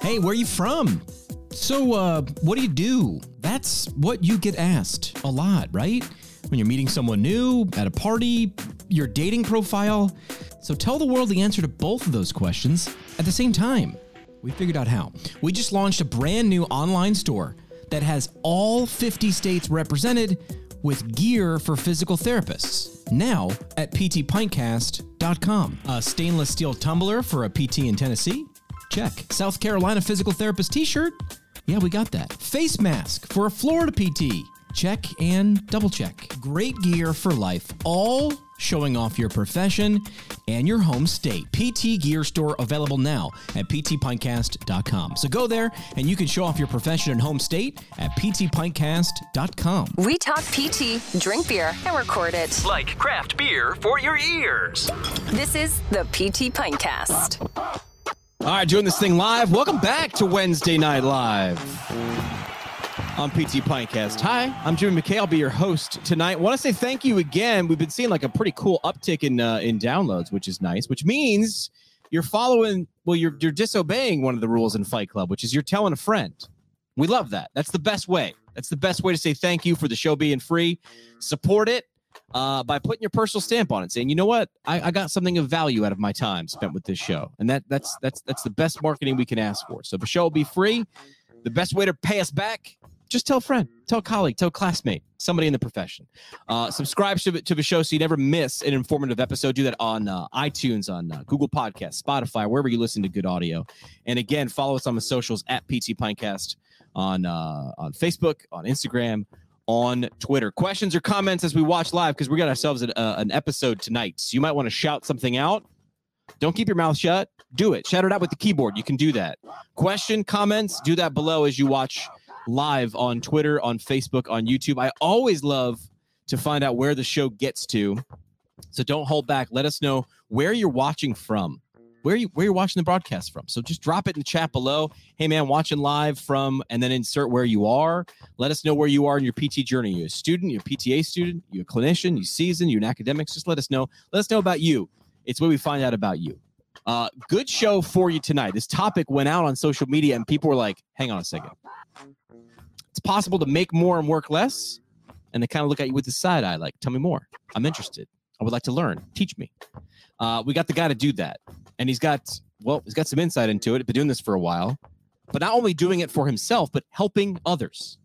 Hey, where are you from? So, uh, what do you do? That's what you get asked a lot, right? When you're meeting someone new, at a party, your dating profile. So, tell the world the answer to both of those questions at the same time. We figured out how. We just launched a brand new online store that has all 50 states represented with gear for physical therapists. Now at ptpintcast.com. A stainless steel tumbler for a PT in Tennessee? Check. South Carolina physical therapist t shirt? Yeah, we got that. Face mask for a Florida PT? Check and double check. Great gear for life, all showing off your profession and your home state. PT Gear Store available now at ptpintcast.com. So go there and you can show off your profession and home state at ptpintcast.com. We talk PT, drink beer, and record it. Like craft beer for your ears. This is the PT Pintcast. All right, doing this thing live. Welcome back to Wednesday Night Live on PT Pintcast. Hi, I'm Jimmy McKay. I'll be your host tonight. Want to say thank you again. We've been seeing like a pretty cool uptick in uh, in downloads, which is nice. Which means you're following. Well, you're you're disobeying one of the rules in Fight Club, which is you're telling a friend. We love that. That's the best way. That's the best way to say thank you for the show being free. Support it uh, by putting your personal stamp on it, saying, "You know what? I, I, got something of value out of my time spent with this show," and that that's that's that's the best marketing we can ask for. So the show will be free. The best way to pay us back just tell a friend, tell a colleague, tell a classmate, somebody in the profession. Uh, subscribe to, to the show so you never miss an informative episode. Do that on uh, iTunes, on uh, Google Podcasts, Spotify, wherever you listen to good audio. And again, follow us on the socials at PT Pintcast on uh, on Facebook, on Instagram, on Twitter. Questions or comments as we watch live because we got ourselves an, uh, an episode tonight. So you might want to shout something out. Don't keep your mouth shut. Do it. Shout it out with the keyboard. You can do that. Question, comments, do that below as you watch live on Twitter, on Facebook, on YouTube. I always love to find out where the show gets to. So don't hold back. Let us know where you're watching from. Where you where you're watching the broadcast from. So just drop it in the chat below. Hey man, watching live from and then insert where you are. Let us know where you are in your PT journey. You a student, you a PTA student, you a clinician, you seasoned, you an academics. Just let us know. Let us know about you. It's where we find out about you. Uh, good show for you tonight. This topic went out on social media and people were like, hang on a second it's possible to make more and work less. And they kind of look at you with the side eye, like, tell me more. I'm interested. I would like to learn. Teach me. Uh, we got the guy to do that. And he's got, well, he's got some insight into it. Been doing this for a while, but not only doing it for himself, but helping others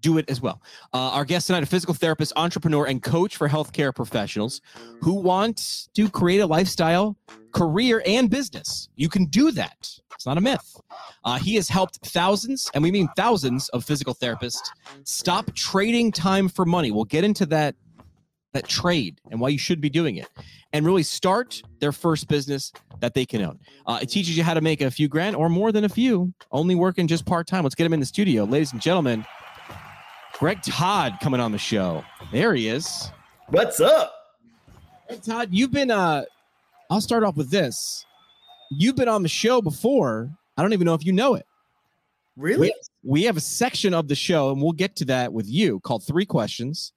do it as well. Uh, our guest tonight, a physical therapist, entrepreneur, and coach for healthcare professionals who want to create a lifestyle, career, and business. You can do that. It's not a myth. Uh, he has helped thousands, and we mean thousands, of physical therapists stop trading time for money. We'll get into that that trade and why you should be doing it, and really start their first business that they can own. Uh, it teaches you how to make a few grand or more than a few, only working just part time. Let's get him in the studio, ladies and gentlemen. Greg Todd coming on the show. There he is. What's up? Greg Todd, you've been uh I'll start off with this. You've been on the show before. I don't even know if you know it. Really? We, we have a section of the show, and we'll get to that with you called Three Questions.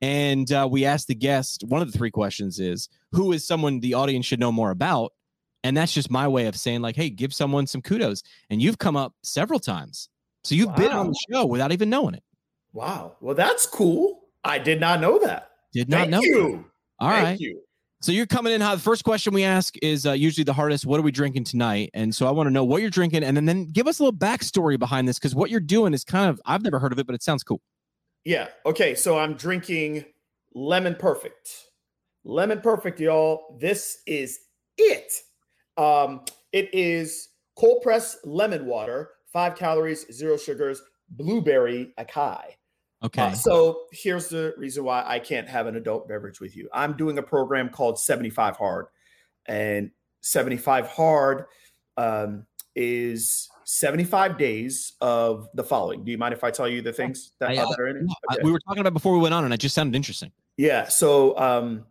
And uh, we asked the guest, one of the three questions is who is someone the audience should know more about? And that's just my way of saying, like, hey, give someone some kudos. And you've come up several times. So you've wow. been on the show without even knowing it. Wow. Well, that's cool. I did not know that. Did not Thank know. You. All Thank right. you. So you're coming in hot. The first question we ask is uh, usually the hardest. What are we drinking tonight? And so I want to know what you're drinking, and then, then give us a little backstory behind this because what you're doing is kind of I've never heard of it, but it sounds cool. Yeah. Okay. So I'm drinking Lemon Perfect. Lemon Perfect, y'all. This is it. Um, it is cold pressed lemon water, five calories, zero sugars, blueberry acai. Okay. Uh, so here's the reason why I can't have an adult beverage with you. I'm doing a program called 75 Hard, and 75 Hard um, is 75 days of the following. Do you mind if I tell you the things that, I, uh, that are in it? Okay. we were talking about before we went on, and it just sounded interesting. Yeah. So um,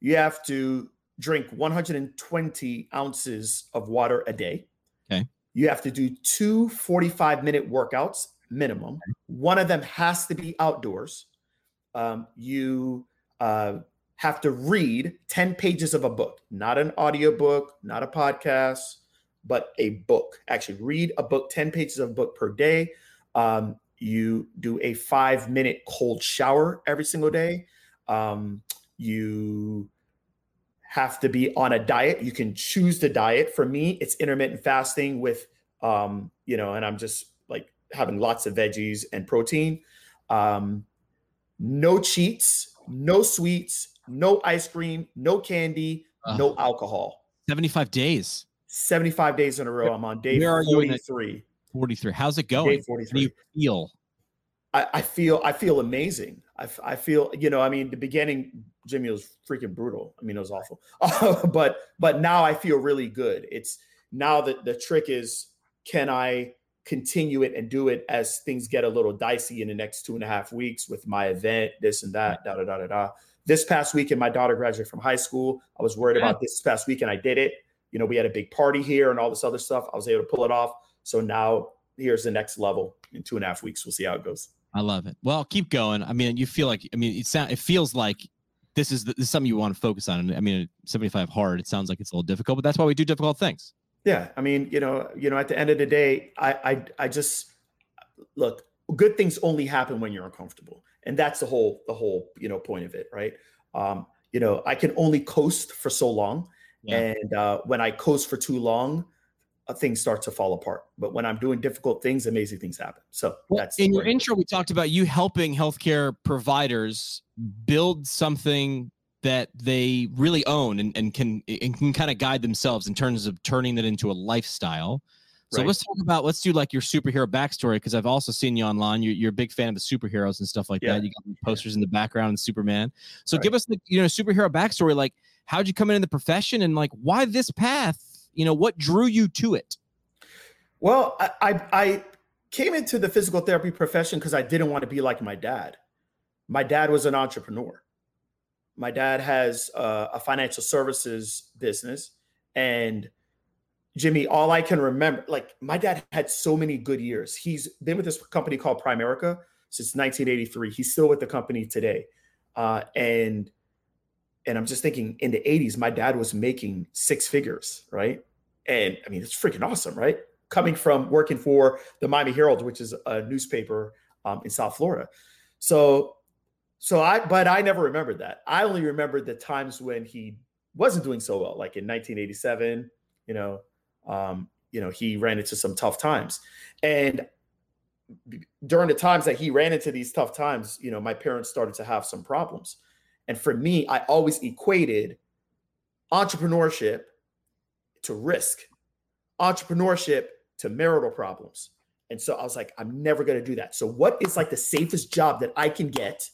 you have to drink 120 ounces of water a day. Okay. You have to do two 45 minute workouts minimum. One of them has to be outdoors. Um, you uh, have to read 10 pages of a book, not an audio book, not a podcast, but a book. Actually, read a book, 10 pages of a book per day. Um, you do a five minute cold shower every single day. Um, you have to be on a diet. You can choose the diet. For me, it's intermittent fasting with, um, you know, and I'm just like having lots of veggies and protein. Um, no cheats, no sweets, no ice cream, no candy, uh, no alcohol. 75 days. 75 days in a row. I'm on day Where 43. 43. How's it going? Day 43. How do you feel? I, I feel I feel amazing. I, I feel you know I mean the beginning Jimmy was freaking brutal. I mean it was awful, but but now I feel really good. It's now that the trick is can I continue it and do it as things get a little dicey in the next two and a half weeks with my event, this and that, da da da da da. This past weekend, my daughter graduated from high school. I was worried yeah. about this past weekend. I did it. You know, we had a big party here and all this other stuff. I was able to pull it off. So now here's the next level. In two and a half weeks, we'll see how it goes. I love it. Well, keep going. I mean, you feel like I mean, it sound it feels like this is, this is something you want to focus on. I mean, 75 hard. It sounds like it's a little difficult, but that's why we do difficult things. Yeah, I mean, you know, you know, at the end of the day, I, I, I just look. Good things only happen when you're uncomfortable, and that's the whole, the whole, you know, point of it, right? Um, you know, I can only coast for so long, yeah. and uh, when I coast for too long, uh, things start to fall apart. But when I'm doing difficult things, amazing things happen. So well, that's in your intro. We talked about you helping healthcare providers build something that they really own and, and can and can kind of guide themselves in terms of turning that into a lifestyle. So right. let's talk about let's do like your superhero backstory because I've also seen you online. You're, you're a big fan of the superheroes and stuff like yeah. that. You got posters in the background and Superman. So right. give us the you know superhero backstory. Like how'd you come into the profession and like why this path? You know what drew you to it? Well, I I, came into the physical therapy profession because I didn't want to be like my dad. My dad was an entrepreneur my dad has a financial services business, and Jimmy, all I can remember, like my dad had so many good years. He's been with this company called Primerica since 1983. He's still with the company today, uh, and and I'm just thinking, in the 80s, my dad was making six figures, right? And I mean, it's freaking awesome, right? Coming from working for the Miami Herald, which is a newspaper um, in South Florida. So so I, but I never remembered that. I only remembered the times when he wasn't doing so well, like in 1987. You know, um, you know, he ran into some tough times, and during the times that he ran into these tough times, you know, my parents started to have some problems. And for me, I always equated entrepreneurship to risk, entrepreneurship to marital problems. And so I was like, I'm never going to do that. So, what is like the safest job that I can get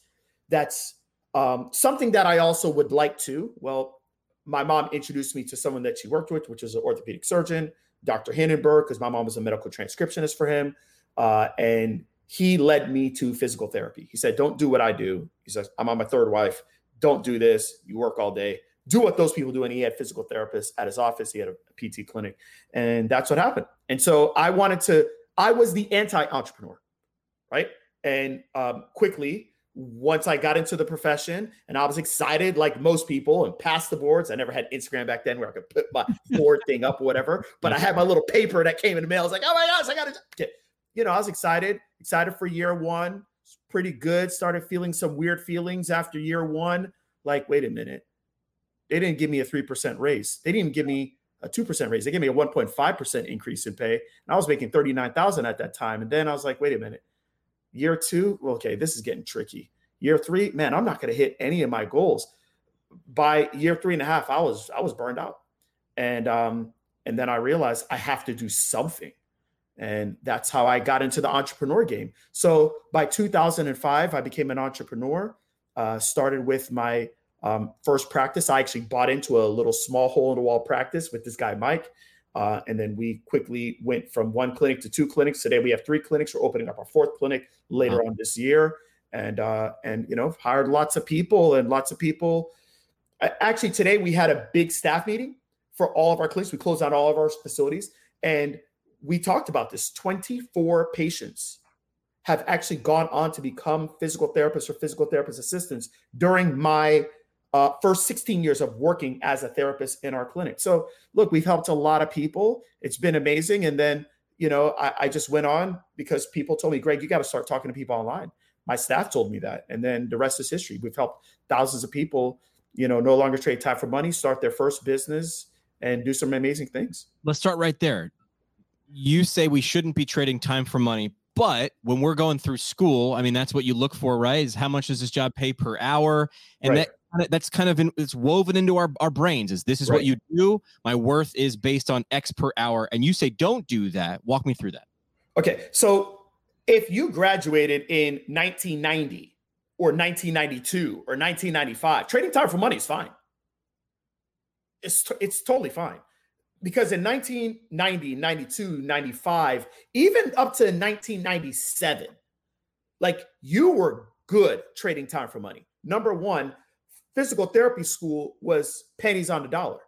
that's um, something that I also would like to. Well, my mom introduced me to someone that she worked with, which is an orthopedic surgeon, Dr. Hindenburg, because my mom was a medical transcriptionist for him. Uh, and he led me to physical therapy. He said, Don't do what I do. He says, I'm on my third wife. Don't do this. You work all day. Do what those people do. And he had physical therapists at his office. He had a PT clinic. And that's what happened. And so I wanted to, I was the anti entrepreneur, right? And um, quickly, once I got into the profession and I was excited, like most people, and passed the boards. I never had Instagram back then where I could put my board thing up or whatever, but I had my little paper that came in the mail. I was like, oh my gosh, I got to, you know, I was excited, excited for year one. Pretty good. Started feeling some weird feelings after year one. Like, wait a minute. They didn't give me a 3% raise. They didn't give me a 2% raise. They gave me a 1.5% increase in pay. And I was making 39,000 at that time. And then I was like, wait a minute Year two, okay, this is getting tricky. Year three, man, I'm not going to hit any of my goals. By year three and a half, I was I was burned out, and um, and then I realized I have to do something, and that's how I got into the entrepreneur game. So by 2005, I became an entrepreneur. Uh, started with my um, first practice. I actually bought into a little small hole in the wall practice with this guy Mike. Uh, and then we quickly went from one clinic to two clinics. Today we have three clinics. We're opening up our fourth clinic later wow. on this year, and uh, and you know hired lots of people and lots of people. Actually, today we had a big staff meeting for all of our clinics. We closed out all of our facilities, and we talked about this. Twenty four patients have actually gone on to become physical therapists or physical therapist assistants during my uh, first 16 years of working as a therapist in our clinic. So, look, we've helped a lot of people. It's been amazing. And then, you know, I, I just went on because people told me, Greg, you got to start talking to people online. My staff told me that. And then the rest is history. We've helped thousands of people, you know, no longer trade time for money, start their first business and do some amazing things. Let's start right there. You say we shouldn't be trading time for money, but when we're going through school, I mean, that's what you look for, right? Is how much does this job pay per hour? And right. that that's kind of in, it's woven into our, our brains is this is right. what you do. My worth is based on X per hour. And you say, don't do that. Walk me through that. Okay. So if you graduated in 1990 or 1992 or 1995, trading time for money is fine. It's, it's totally fine because in 1990, 92, 95, even up to 1997, like you were good trading time for money. Number one, physical therapy school was pennies on the dollar.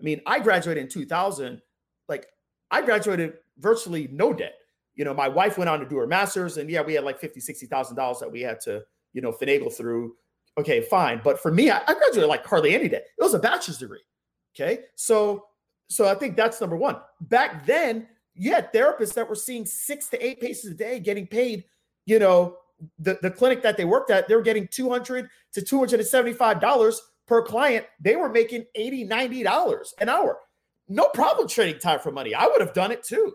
I mean, I graduated in 2000, like I graduated virtually no debt. You know, my wife went on to do her master's, and yeah, we had like 50, 60,000 dollars that we had to, you know, finagle through. Okay, fine. But for me, I, I graduated like hardly any debt. It was a bachelor's degree. Okay. So so I think that's number one. Back then, you had therapists that were seeing six to eight patients a day getting paid, you know, the, the clinic that they worked at, they were getting 200 to $275 per client. They were making 80, $90 an hour. No problem trading time for money. I would have done it too.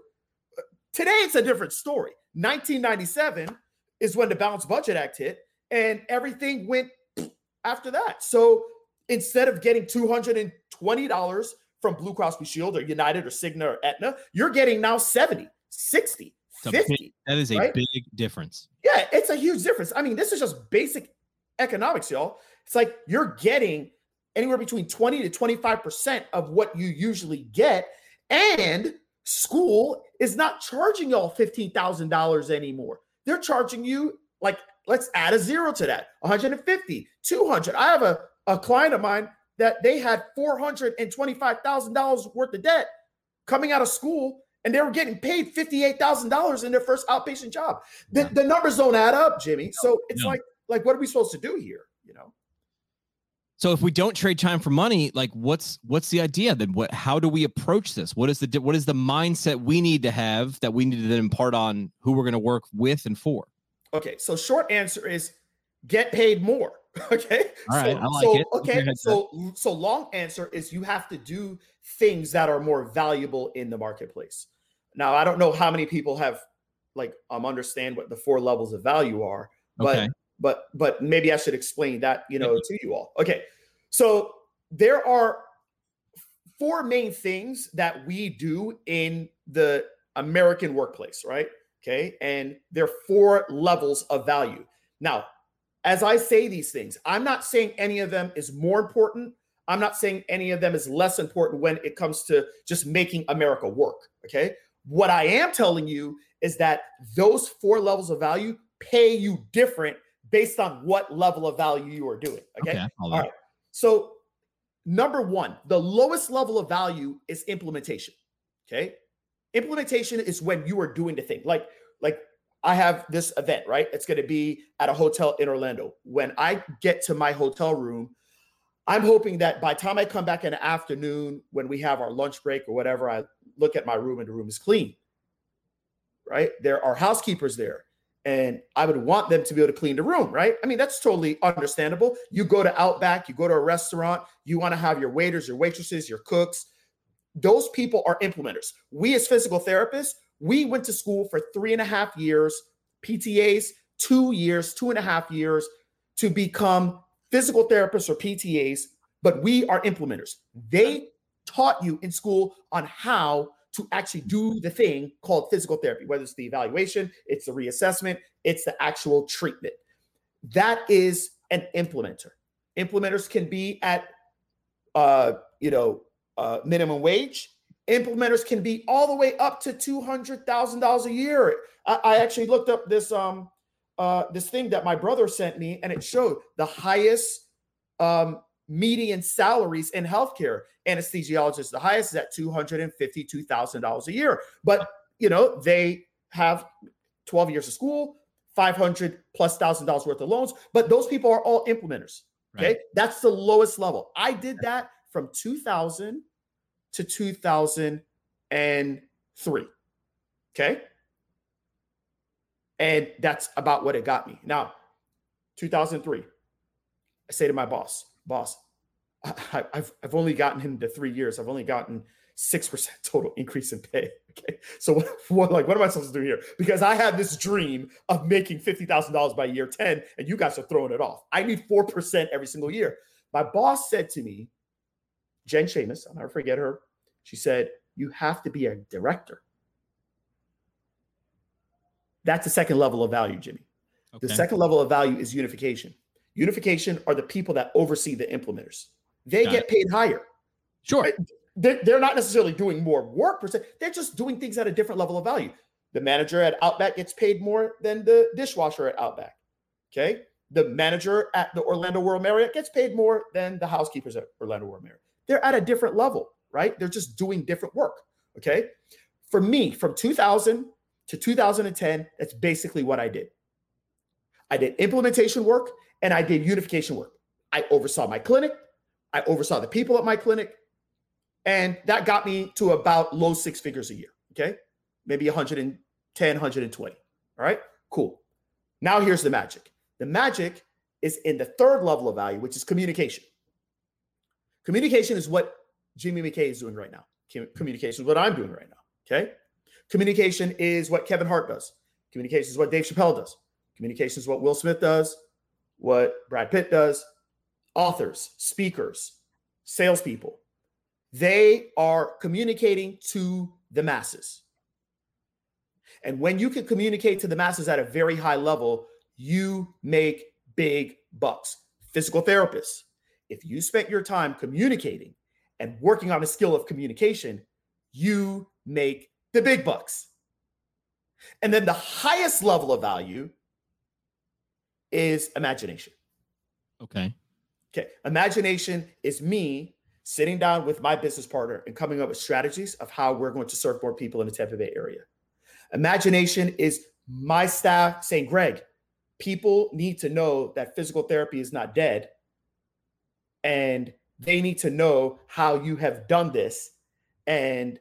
Today, it's a different story. 1997 is when the Balanced Budget Act hit, and everything went after that. So instead of getting $220 from Blue Cross Blue Shield or United or Cigna or Aetna, you're getting now 70, 60, 50. Big, that is a right? big difference. Yeah, it's a huge difference. I mean, this is just basic economics, y'all. It's like you're getting anywhere between 20 to 25% of what you usually get. And school is not charging y'all $15,000 anymore. They're charging you like, let's add a zero to that 150, 200. I have a, a client of mine that they had $425,000 worth of debt coming out of school and they were getting paid $58,000 in their first outpatient job. The, the, numbers don't add up, Jimmy. So it's no. like, like, what are we supposed to do here? You know? So if we don't trade time for money, like what's what's the idea then? What how do we approach this? What is the what is the mindset we need to have that we need to then impart on who we're going to work with and for? Okay, so short answer is get paid more. Okay. All right. So, like so it. okay. So so long answer is you have to do things that are more valuable in the marketplace. Now I don't know how many people have like um understand what the four levels of value are, but okay. but but maybe I should explain that you know to you all. Okay. So there are four main things that we do in the American workplace, right? Okay. And there are four levels of value. Now, as I say these things, I'm not saying any of them is more important. I'm not saying any of them is less important when it comes to just making America work. Okay. What I am telling you is that those four levels of value pay you different based on what level of value you are doing. Okay. okay All right. So, number one, the lowest level of value is implementation. Okay. Implementation is when you are doing the thing. Like, like I have this event, right? It's going to be at a hotel in Orlando. When I get to my hotel room, I'm hoping that by time I come back in the afternoon, when we have our lunch break or whatever, I look at my room and the room is clean. Right? There are housekeepers there. And I would want them to be able to clean the room, right? I mean, that's totally understandable. You go to Outback, you go to a restaurant, you want to have your waiters, your waitresses, your cooks. Those people are implementers. We, as physical therapists, we went to school for three and a half years, PTAs, two years, two and a half years to become physical therapists or PTAs, but we are implementers. They taught you in school on how to actually do the thing called physical therapy, whether it's the evaluation, it's the reassessment, it's the actual treatment. That is an implementer. Implementers can be at, uh, you know, uh, minimum wage implementers can be all the way up to two hundred thousand dollars a year. I, I, actually looked up this um uh this thing that my brother sent me, and it showed the highest um median salaries in healthcare. Anesthesiologists, the highest is at two hundred and fifty-two thousand dollars a year. But you know they have twelve years of school, five hundred plus thousand dollars worth of loans. But those people are all implementers. Okay. Right. That's the lowest level. I did that from 2000 to 2003. Okay. And that's about what it got me. Now, 2003, I say to my boss, boss, I, have I've only gotten him to three years. I've only gotten 6% total increase in pay. Okay. So what, what, like what am I supposed to do here? Because I have this dream of making $50,000 by year 10 and you guys are throwing it off. I need 4% every single year. My boss said to me, Jen Seamus, I'll never forget her. She said, You have to be a director. That's the second level of value, Jimmy. Okay. The second level of value is unification. Unification are the people that oversee the implementers. They Got get paid higher. Sure. They're, they're not necessarily doing more work per se. They're just doing things at a different level of value. The manager at Outback gets paid more than the dishwasher at Outback. Okay. The manager at the Orlando World Marriott gets paid more than the housekeepers at Orlando World Marriott. They're at a different level, right? They're just doing different work. Okay. For me, from 2000 to 2010, that's basically what I did. I did implementation work and I did unification work. I oversaw my clinic. I oversaw the people at my clinic. And that got me to about low six figures a year. Okay. Maybe 110, 120. All right. Cool. Now here's the magic the magic is in the third level of value, which is communication. Communication is what Jimmy McKay is doing right now. Communication is what I'm doing right now. Okay. Communication is what Kevin Hart does. Communication is what Dave Chappelle does. Communication is what Will Smith does, what Brad Pitt does. Authors, speakers, salespeople, they are communicating to the masses. And when you can communicate to the masses at a very high level, you make big bucks. Physical therapists, if you spent your time communicating and working on a skill of communication, you make the big bucks. And then the highest level of value is imagination. Okay. Okay. Imagination is me sitting down with my business partner and coming up with strategies of how we're going to serve more people in the Tampa Bay area. Imagination is my staff saying, Greg, people need to know that physical therapy is not dead. And they need to know how you have done this. And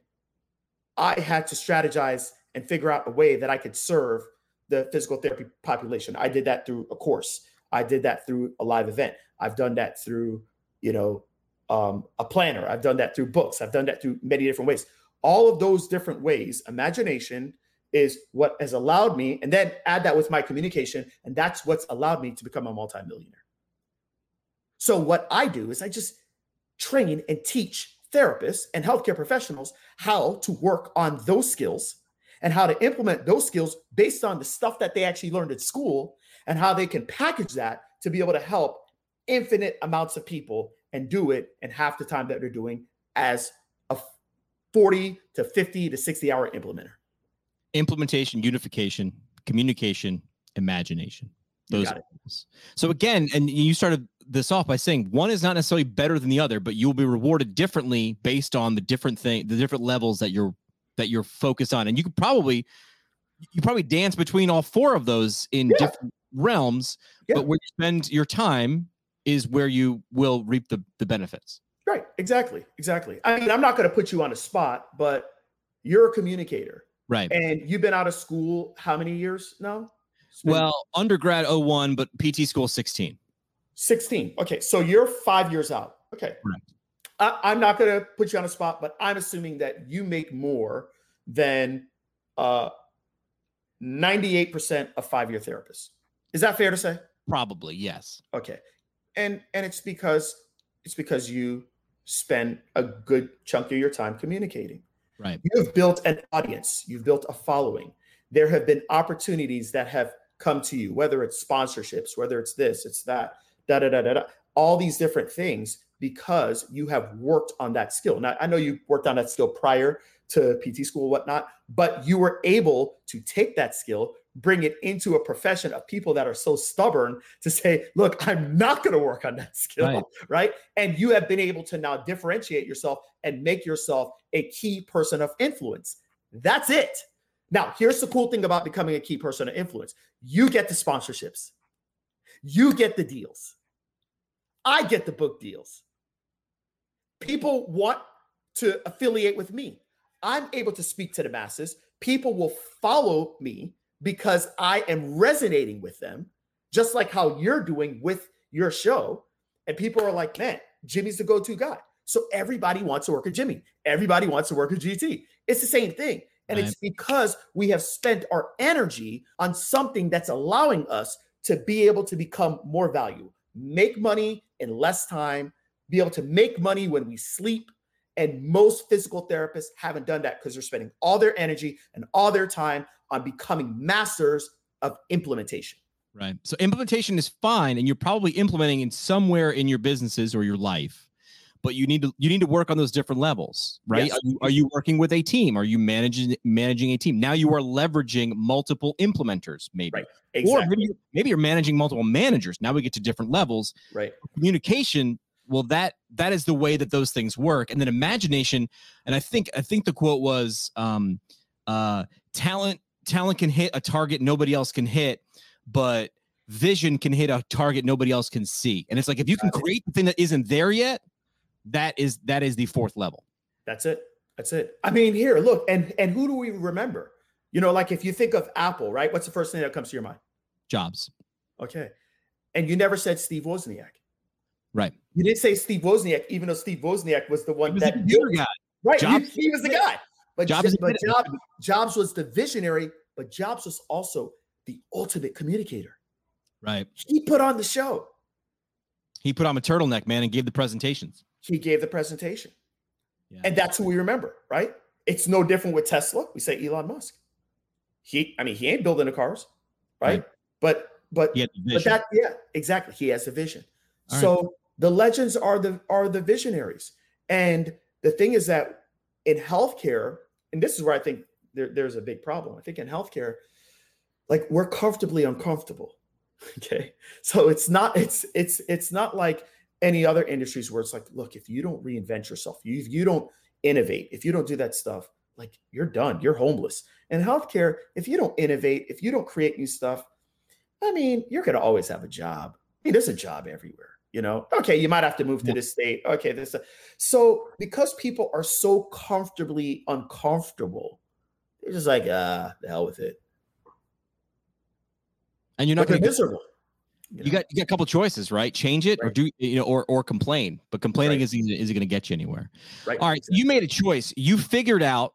I had to strategize and figure out a way that I could serve the physical therapy population. I did that through a course. I did that through a live event. I've done that through, you know, um, a planner. I've done that through books. I've done that through many different ways. All of those different ways, imagination is what has allowed me, and then add that with my communication, and that's what's allowed me to become a multimillionaire. So what I do is I just train and teach therapists and healthcare professionals how to work on those skills and how to implement those skills based on the stuff that they actually learned at school and how they can package that to be able to help infinite amounts of people and do it in half the time that they're doing as a 40 to 50 to 60 hour implementer. Implementation, unification, communication, imagination. You Those got are it. those. So again, and you started this off by saying one is not necessarily better than the other, but you'll be rewarded differently based on the different thing, the different levels that you're that you're focused on. And you could probably you probably dance between all four of those in Yeah. different realms, Yeah. but where you spend your time is where you will reap the, the benefits. Right. Exactly. Exactly. I mean, I'm not going to put you on a spot, but you're a communicator Right. and you've been out of school how many years now? Well, undergrad 01, but PT school 16. 16. Okay. So you're five years out. Okay. Correct. I, I'm not going to put you on a spot, but I'm assuming that you make more than uh, 98% of five year therapists. Is that fair to say? Probably, yes. Okay. And and it's because it's because you spend a good chunk of your time communicating. Right. You have built an audience, you've built a following. There have been opportunities that have come to you, whether it's sponsorships, whether it's this, it's that, da da da da da, all these different things because you have worked on that skill. Now, I know you worked on that skill prior to PT school, whatnot, but you were able to take that skill, bring it into a profession of people that are so stubborn to say, look, I'm not going to work on that skill, Right. right. And you have been able to now differentiate yourself and make yourself a key person of influence. That's it. Now, here's the cool thing about becoming a key person of influence you get the sponsorships, you get the deals. I get the book deals. People want to affiliate with me. I'm able to speak to the masses. People will follow me because I am resonating with them, just like how you're doing with your show. And people are like, man, Jimmy's the go to guy. So everybody wants to work with Jimmy. Everybody wants to work with GT. It's the same thing. And right. it's because we have spent our energy on something that's allowing us to be able to become more value, make money in less time, be able to make money when we sleep. And most physical therapists haven't done that because they're spending all their energy and all their time on becoming masters of implementation. Right. So implementation is fine, and you're probably implementing in somewhere in your businesses or your life but you need to you need to work on those different levels right? Yes. are, you, are, you, working with a team? Are you managing managing a team? Now you are leveraging multiple implementers maybe. Right. exactly. or maybe, maybe you're managing multiple managers. Now we get to different levels. Right. Communication well that that is the way that those things work. And then imagination and i think i think the quote was um uh talent talent can hit a target nobody else can hit but vision can hit a target nobody else can see. And it's like if you can create the thing that isn't there yet that is that is the fourth level. That's it. That's it. I mean, here, look, and and who do we remember? You know, like if you think of Apple, right? What's the first thing that comes to your mind? Jobs. Okay. And you never said Steve Wozniak. Right. You didn't say Steve Wozniak, even though Steve Wozniak was the one was that the guy. Right. Jobs, he, he, was the guy. But Jobs, but Jobs, Jobs was the visionary, but Jobs was also the ultimate communicator. Right. He put on the show. He put on a turtleneck, man, and gave the presentations he gave the presentation. Yeah. And that's who we remember, right? It's no different with Tesla. We say Elon Musk. He, I mean, he ain't building the cars, right? right. But but but that yeah, exactly. He has a vision. All so right. the legends are the are the visionaries. And the thing is that in healthcare, and this is where I think there, there's a big problem. I think in healthcare, like we're comfortably uncomfortable. Okay. So it's not, it's it's it's not like any other industries where it's like, look, if you don't reinvent yourself, you, if you don't innovate, if you don't do that stuff, like you're done, you're homeless. And healthcare, if you don't innovate, if you don't create new stuff, I mean, you're going to always have a job. I mean, there's a job everywhere, you know? Okay, you might have to move to this state. Okay, this. So because people are so comfortably uncomfortable, they're just like, ah, the hell with it. And you're not going to miserable. You, you got you got a couple choices, right? Change it right. or do you know or or complain. But complaining right. isn't isn't going to get you anywhere. Right. All right. Exactly. You made a choice. You figured out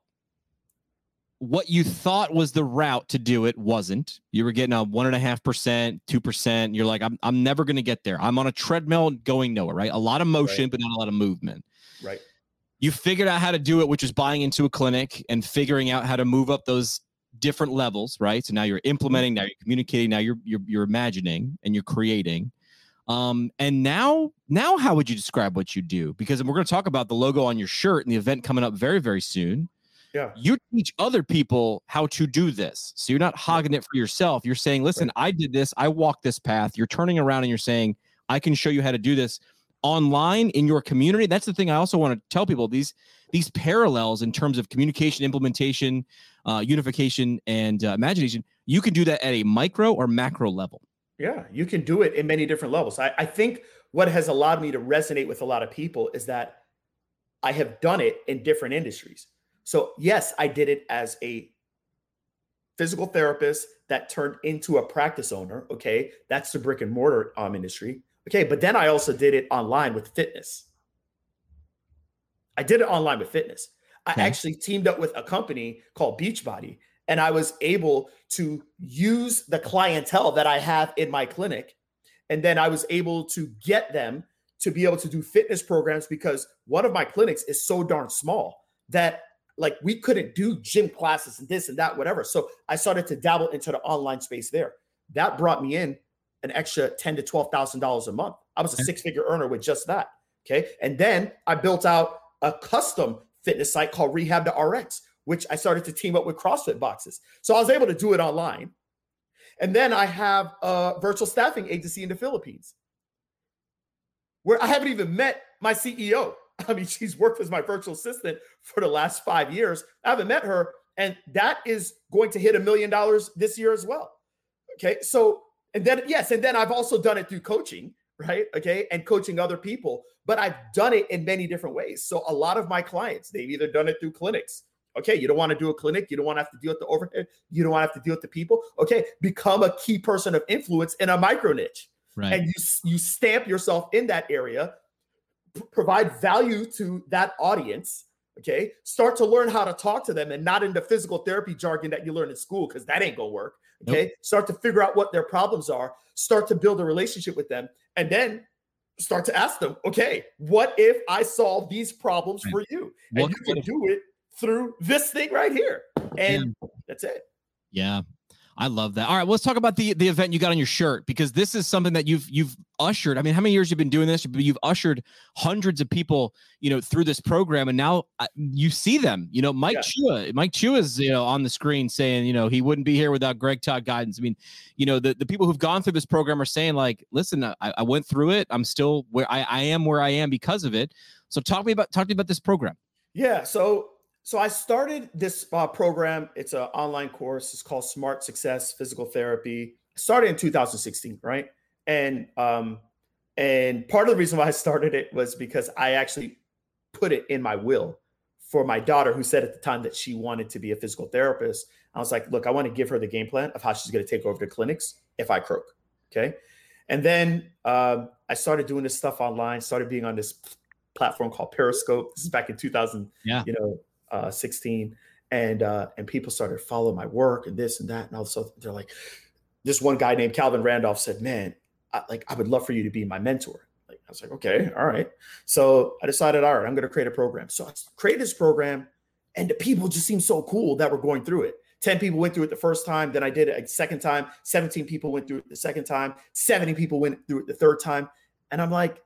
what you thought was the route to do it wasn't. You were getting a one and a half percent, two percent. You're like, I'm I'm never going to get there. I'm on a treadmill going nowhere. Right. A lot of motion, right. but not a lot of movement. Right. You figured out how to do it, which is buying into a clinic and figuring out how to move up those different levels, right? So now you're implementing, now you're communicating, now you're you're, you're imagining and you're creating. Um, and now, now, how would you describe what you do? Because we're going to talk about the logo on your shirt and the event coming up very, very soon. Yeah. You teach other people how to do this. So you're not hogging it for yourself. You're saying, listen, right. I did this, I walked this path. You're turning around and you're saying, I can show you how to do this online in your community. That's the thing I also want to tell people these these parallels in terms of communication, implementation, uh, unification, and uh, imagination. You can do that at a micro or macro level. Yeah, you can do it in many different levels. I, I think what has allowed me to resonate with a lot of people is that I have done it in different industries. So, yes, I did it as a physical therapist that turned into a practice owner. Okay. That's the brick and mortar um, industry. Okay. But then I also did it online with fitness. I did it online with fitness. I actually teamed up with a company called Beachbody, and I was able to use the clientele that I have in my clinic. And then I was able to get them to be able to do fitness programs because one of my clinics is so darn small that like we couldn't do gym classes and this and that, whatever. So I started to dabble into the online space there. That brought me in an extra ten to twelve thousand dollars a month. I was a six figure earner with just that. Okay, and then I built out a custom fitness site called Rehab to RX, which I started to team up with CrossFit boxes. So I was able to do it online. And then I have a virtual staffing agency in the Philippines where I haven't even met my CEO. I mean, she's worked as my virtual assistant for the last five years. I haven't met her, and that is going to hit a million dollars this year as well. Okay. So, and then, yes, and then I've also done it through coaching right? Okay, and coaching other people, but I've done it in many different ways. So a lot of my clients, they've either done it through clinics. Okay, you don't want to do a clinic, you don't want to have to deal with the overhead, you don't want to have to deal with the people. Okay, become a key person of influence in a micro niche. Right. And you you stamp yourself in that area, p- provide value to that audience. Okay, start to learn how to talk to them and not in the physical therapy jargon that you learn in school because that ain't gonna work. Okay, start to figure out what their problems are, start to build a relationship with them, and then start to ask them, okay, what if I solve these problems Right. for you? What- and you can do it through this thing right here. And that's it. Yeah. I love that. All right, well, let's talk about the the event you got on your shirt because this is something that you've you've ushered. I mean, how many years you've been doing this? You've- You've ushered hundreds of people, you know, through this program, and now uh, you see them. You know, Mike Chua, Mike Chua is you know on the screen saying, you know, he wouldn't be here without Greg Todd guidance. I mean, you know, the the people who've gone through this program are saying like, listen, I, I went through it. I'm still where I, I am where I am because of it. So talk me about talk to me about this program. Yeah. So so I started this uh, program. It's an online course. It's called Smart Success Physical Therapy. I started in 2016, right? And um, and part of the reason why I started it was because I actually put it in my will for my daughter, who said at the time that she wanted to be a physical therapist. I was like, look, I want to give her the game plan of how she's going to take over the clinics if I croak. Okay. And then um, I started doing this stuff online, started being on this platform called Periscope. This is back in 2000, Yeah. you know, uh, 16. And uh, and people started following my work and this and that. And all sudden they're like, this one guy named Calvin Randolph said, Man, I, like I would love for you to be my mentor. Like I was like, okay, all right. So I decided, all right, I'm gonna create a program. So I created this program, and the people just seemed so cool that were going through it. 10 people went through it the first time, then I did it a second time, 17 people went through it the second time, 70 people went through it the third time. And I'm like,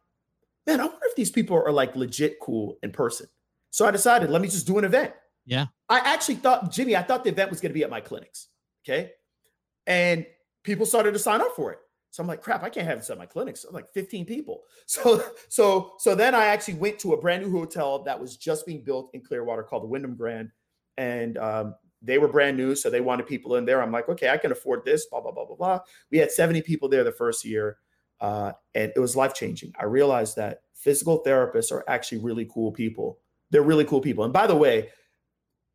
man, I wonder if these people are like legit cool in person. So I decided, let me just do an event. Yeah. I actually thought, Jimmy, I thought the event was going to be at my clinics. Okay. And people started to sign up for it. So I'm like, crap, I can't have this at my clinics. I'm like 15 people. So, so, so then I actually went to a brand new hotel that was just being built in Clearwater called the Wyndham Grand. And um, they were brand new. So they wanted people in there. I'm like, okay, I can afford this, blah, blah, blah, blah, blah. We had 70 people there the first year. Uh, and it was life changing. I realized that physical therapists are actually really cool people. They're really cool people. And by the way,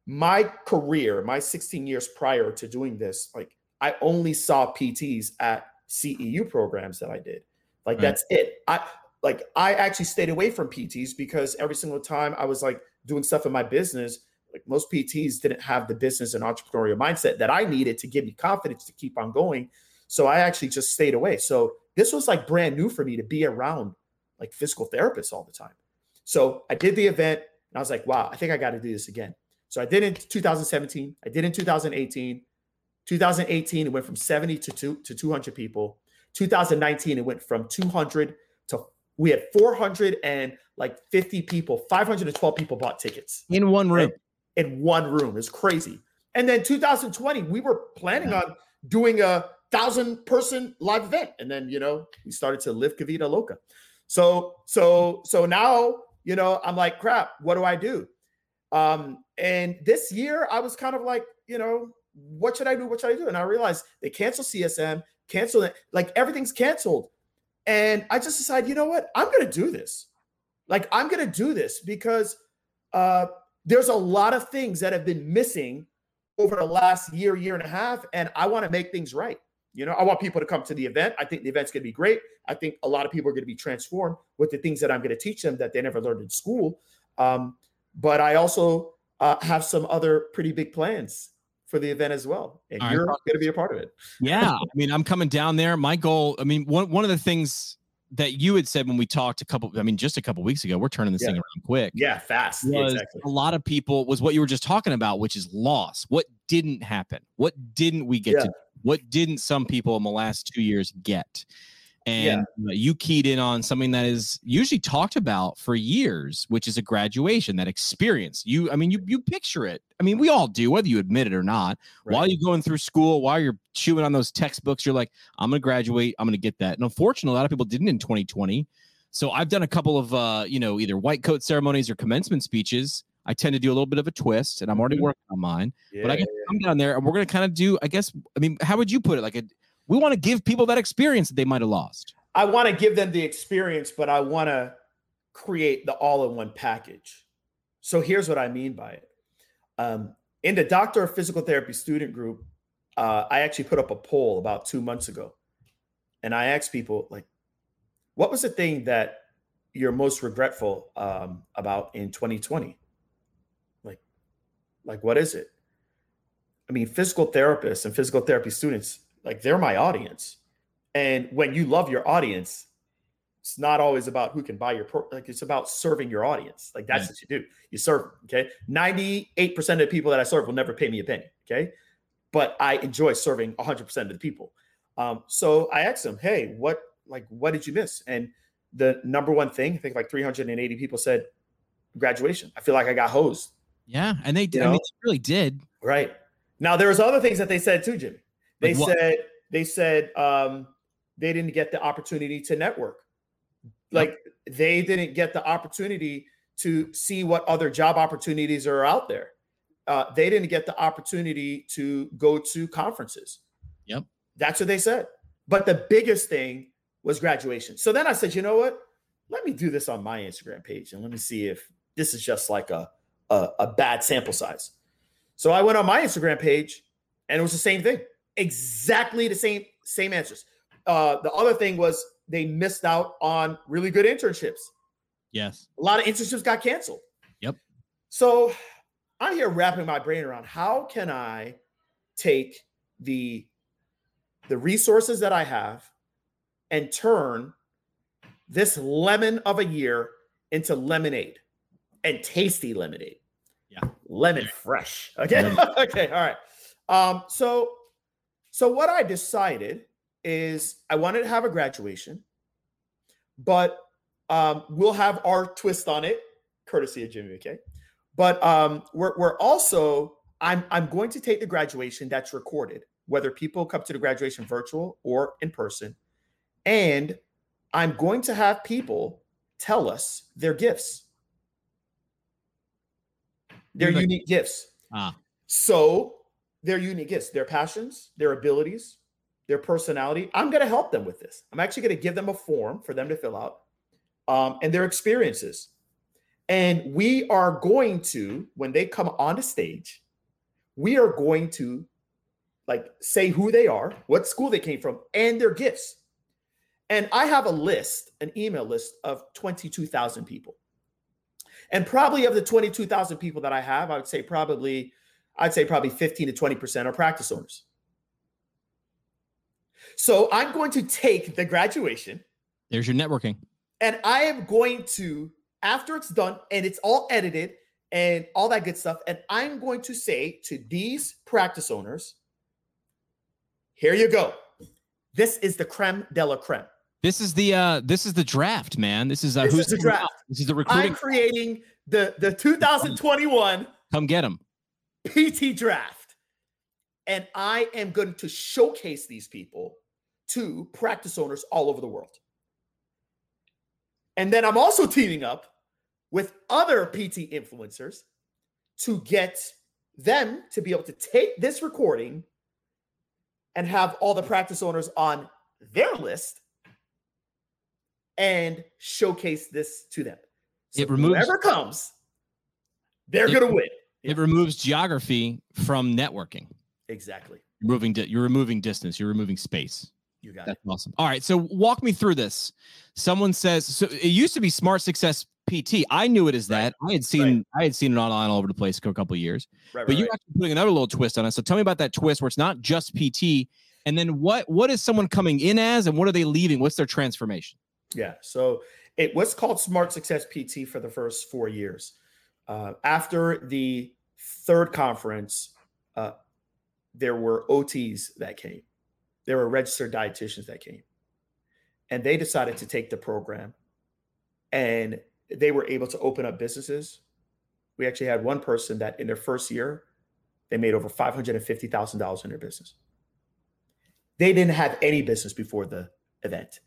my career, my 16 years prior to doing this, like I only saw PTs at CEU programs that I did. Like Right. that's it. I like I actually stayed away from PTs because every single time I was like doing stuff in my business, like most PTs didn't have the business and entrepreneurial mindset that I needed to give me confidence to keep on going. So I actually just stayed away. So this was like brand new for me to be around like physical therapists all the time. So I did the event and I was like, wow, I think I got to do this again. So I did in 2017. I did in 2018. 2018, it went from 70 to, two, to 200 people. 2019, it went from 200 to we had 400 and like 50 people, 512 people bought tickets In one room. in one room. It's crazy. And then 2020, we were planning on doing a thousand person live event. And then, you know, we started to live Kavita Loca. So, so, so now, you know, I'm like, crap, what do I do? Um, and this year I was kind of like, you know, what should I do? What should I do? And I realized they canceled CSM, canceled it, like everything's canceled. And I just decided, you know what? I'm gonna do this. Like, I'm gonna do this because uh there's a lot of things that have been missing over the last year, year and a half, and I want to make things right. You know, I want people to come to the event. I think the event's going to be great. I think a lot of people are going to be transformed with the things that I'm going to teach them that they never learned in school. Um, but I also uh, have some other pretty big plans for the event as well, and All right. you're going to be a part of it. Yeah, I mean, I'm coming down there. My goal, I mean, one one of the things that you had said when we talked a couple, I mean, just a couple weeks ago, we're turning this Yeah. thing around quick. Yeah, fast. Was exactly. a lot of people was what you were just talking about, which is loss. What didn't happen? What didn't we get Yeah. to? What didn't some people in the last two years get? And uh, you keyed in on something that is usually talked about for years, which is a graduation, that experience. You, I mean, you you picture it. I mean, we all do, whether you admit it or not. While you're going through school, while you're chewing on those textbooks, you're like, I'm gonna graduate, I'm gonna get that. And unfortunately, a lot of people didn't in 2020. So I've done a couple of uh, you know, either white coat ceremonies or commencement speeches. I tend to do a little bit of a twist, and I'm already Mhm. working on mine. But I Yeah, can come down there, and we're gonna kind of do, I guess, I mean, how would you put it? Like a we want to give people that experience that they might have lost. I want to give them the experience, but I want to create the all-in-one package. So here's what I mean by it. Um, in the Doctor of Physical Therapy student group, uh, I actually put up a poll about two months ago, and I asked people like, "What was the thing that you're most regretful um, about in 2020?" Like, what is it? I mean, physical therapists and physical therapy students, like they're my audience. And when you love your audience, it's not always about who can buy your pro- like it's about serving your audience. Like that's yeah. what you do. You serve them. Okay. 98% of the people that I serve will never pay me a penny. Okay. But I enjoy serving 100% of the people. Um, so I asked them, hey, what like what did you miss? And the number one thing, I think like 380 people said graduation. I feel like I got hosed. Yeah, and they did. I mean, they really did. Right. Now there was other things that they said too, Jimmy. They like said they said um, they didn't get the opportunity to network. Like yep. they didn't get the opportunity to see what other job opportunities are out there. Uh, they didn't get the opportunity to go to conferences. Yep. That's what they said. But the biggest thing was graduation. So then I said, you know what? Let me do this on my Instagram page and let me see if this is just like a, a, a bad sample size. So I went on my Instagram page and it was the same thing. Exactly the same same answers. Uh, the other thing was they missed out on really good internships. Yes. A lot of internships got canceled. Yep. So I'm here wrapping my brain around how can I take the the resources that I have and turn this lemon of a year into lemonade and tasty lemonade. Yeah. Lemon fresh. Okay. okay. All right. Um, so so what I decided is I wanted to have a graduation, but um, we'll have our twist on it, courtesy of Jimmy McKay. But um, we're, we're also I'm I'm going to take the graduation that's recorded, whether people come to the graduation virtual or in person, and I'm going to have people tell us their gifts, their unique gifts. Ah. So their unique gifts, their passions, their abilities, their personality. I'm going to help them with this. I'm actually going to give them a form for them to fill out um, and their experiences. And we are going to, when they come on the stage, we are going to like say who they are, what school they came from, and their gifts. And I have a list, an email list of 22,000 people. And probably of the 22,000 people that I have, I would say probably, I'd say probably 15 to 20% are practice owners. So I'm going to take the graduation. There's your networking. And I am going to, after it's done and it's all edited and all that good stuff, and I'm going to say to these practice owners, here you go. This is the creme de la creme. This is the uh this is the draft, man. This is uh this who's is the draft. This is the recruiting. I'm creating the the 2021 come get them PT draft. And I am going to showcase these people to practice owners all over the world. And then I'm also teaming up with other PT influencers to get them to be able to take this recording and have all the practice owners on their list and showcase this to them. So it removes whoever comes, they're going to win. It removes geography from networking. Exactly. Removing di- you're removing distance. You're removing space. You got That's it. awesome. All right. So walk me through this. Someone says so it used to be Smart Success PT. I knew it as that. Right. I had seen right. I had seen it online all over the place for a couple years. Right, but you're actually putting another little twist on it. So tell me about that twist where it's not just PT. And then what what is someone coming in as and what are they leaving? What's their transformation? Yeah. So it was called Smart Success PT for the first four years. Uh, after the third conference, uh, there were OTs that came. There were registered dietitians that came. And they decided to take the program. And they were able to open up businesses. We actually had one person that in their first year they made over $550000 in their business. They didn't have any business before the event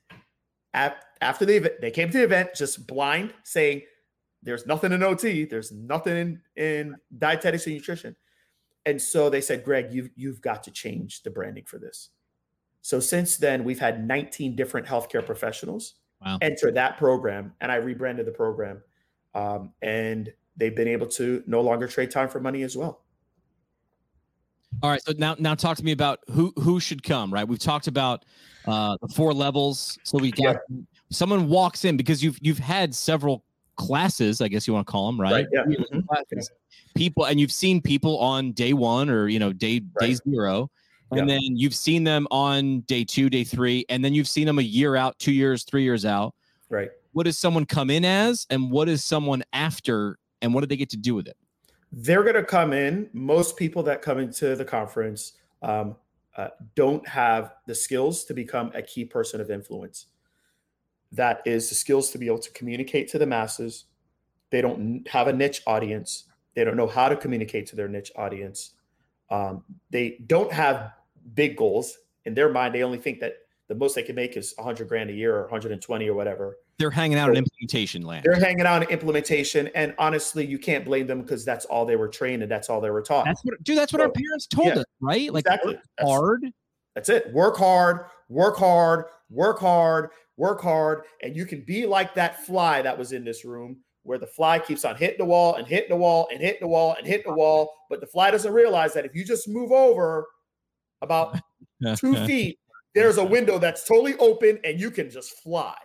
after the event they came to the event just blind saying there's nothing in ot there's nothing in, in dietetics and nutrition and so they said greg you've, you've got to change the branding for this So since then, we've had 19 different healthcare professionals Wow. enter that program, and I rebranded the program, um, and they've been able to no longer trade time for money as well. All right. So now, now talk to me about who who should come. Right. We've talked about uh, the four levels. So we got someone walks in because you've you've had several classes. I guess you want to call them right. Right, yeah. People- Mhm. People and you've seen people on day one or you know day day Right. zero, and then you've seen them on day two, day three, and then you've seen them a year out, two years, three years out. Right. What does someone come in as, and what is someone after, and what do they get to do with it? they're going to come in. Most people that come into the conference um, uh, don't have the skills to become a key person of influence. That is the skills to be able to communicate to the masses. They don't have a niche audience. They don't know how to communicate to their niche audience. Um, they don't have big goals in their mind. They only think that the most they can make is 100 grand a year or 120 or whatever. They're hanging out in implementation land. They're hanging out in implementation, and honestly, you can't blame them because that's all they were trained and that's all they were taught. That's what, dude. That's what our parents told yeah, us, right? Like exactly. work That's- hard. That's it. Work hard, work hard, work hard, work hard. And you can be like that fly that was in this room where the fly keeps on hitting the wall and hitting the wall and hitting the wall and hitting the wall. But the fly doesn't realize that if you just move over about two feet, there's a window that's totally open and you can just fly.